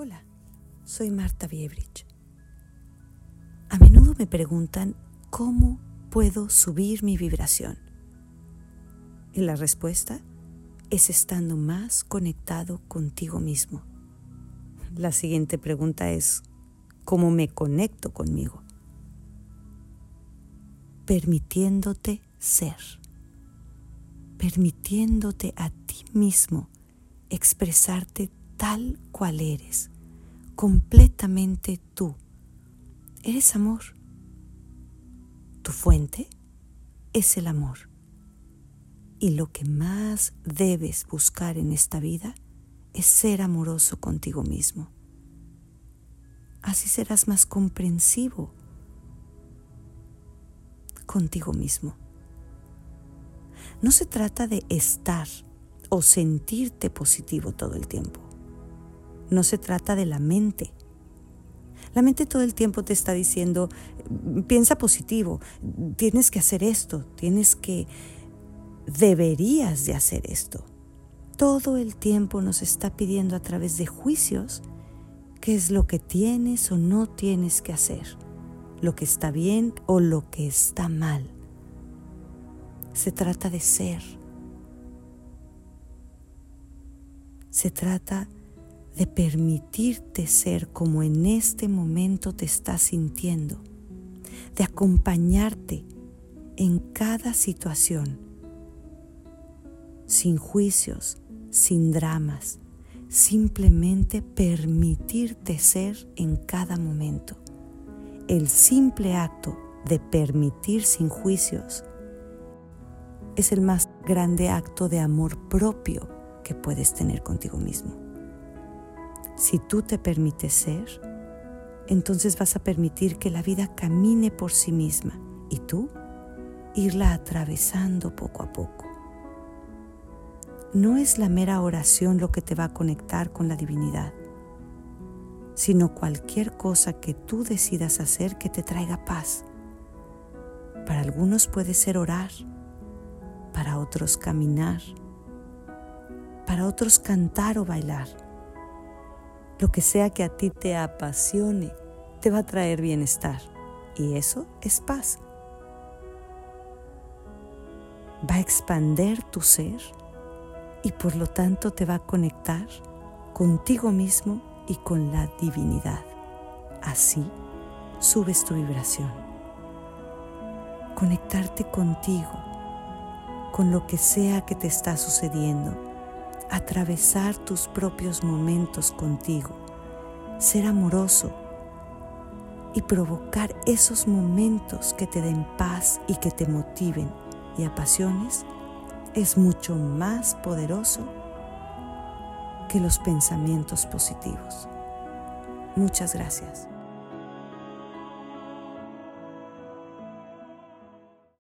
Hola, soy Marta Biebrich. A menudo me preguntan cómo puedo subir mi vibración. Y la respuesta es estando más conectado contigo mismo. La siguiente pregunta es, ¿cómo me conecto conmigo? Permitiéndote ser, permitiéndote a ti mismo expresarte tal cual eres, completamente tú. Eres amor. Tu fuente es el amor. Y lo que más debes buscar en esta vida es ser amoroso contigo mismo. Así serás más comprensivo contigo mismo. No se trata de estar o sentirte positivo todo el tiempo no se trata de la mente. La mente todo el tiempo te está diciendo, piensa positivo, tienes que hacer esto, tienes que, deberías de hacer esto. Todo el tiempo nos está pidiendo a través de juicios qué es lo que tienes o no tienes que hacer, lo que está bien o lo que está mal. Se trata de ser. Se trata de permitirte ser como en este momento te estás sintiendo, de acompañarte en cada situación, sin juicios, sin dramas, simplemente permitirte ser en cada momento. El simple acto de permitir sin juicios es el más grande acto de amor propio que puedes tener contigo mismo. Si tú te permites ser, entonces vas a permitir que la vida camine por sí misma y tú irla atravesando poco a poco. No es la mera oración lo que te va a conectar con la divinidad, sino cualquier cosa que tú decidas hacer que te traiga paz. Para algunos puede ser orar, para otros caminar, para otros cantar o bailar lo que sea que a ti te apasione, te va a traer bienestar. Y eso es paz. Va a expander tu ser y por lo tanto te va a conectar contigo mismo y con la divinidad. Así subes tu vibración. Conectarte contigo, con lo que sea que te está sucediendo atravesar tus propios momentos contigo, ser amoroso y provocar esos momentos que te den paz y que te motiven y apasiones es mucho más poderoso que los pensamientos positivos. Muchas gracias.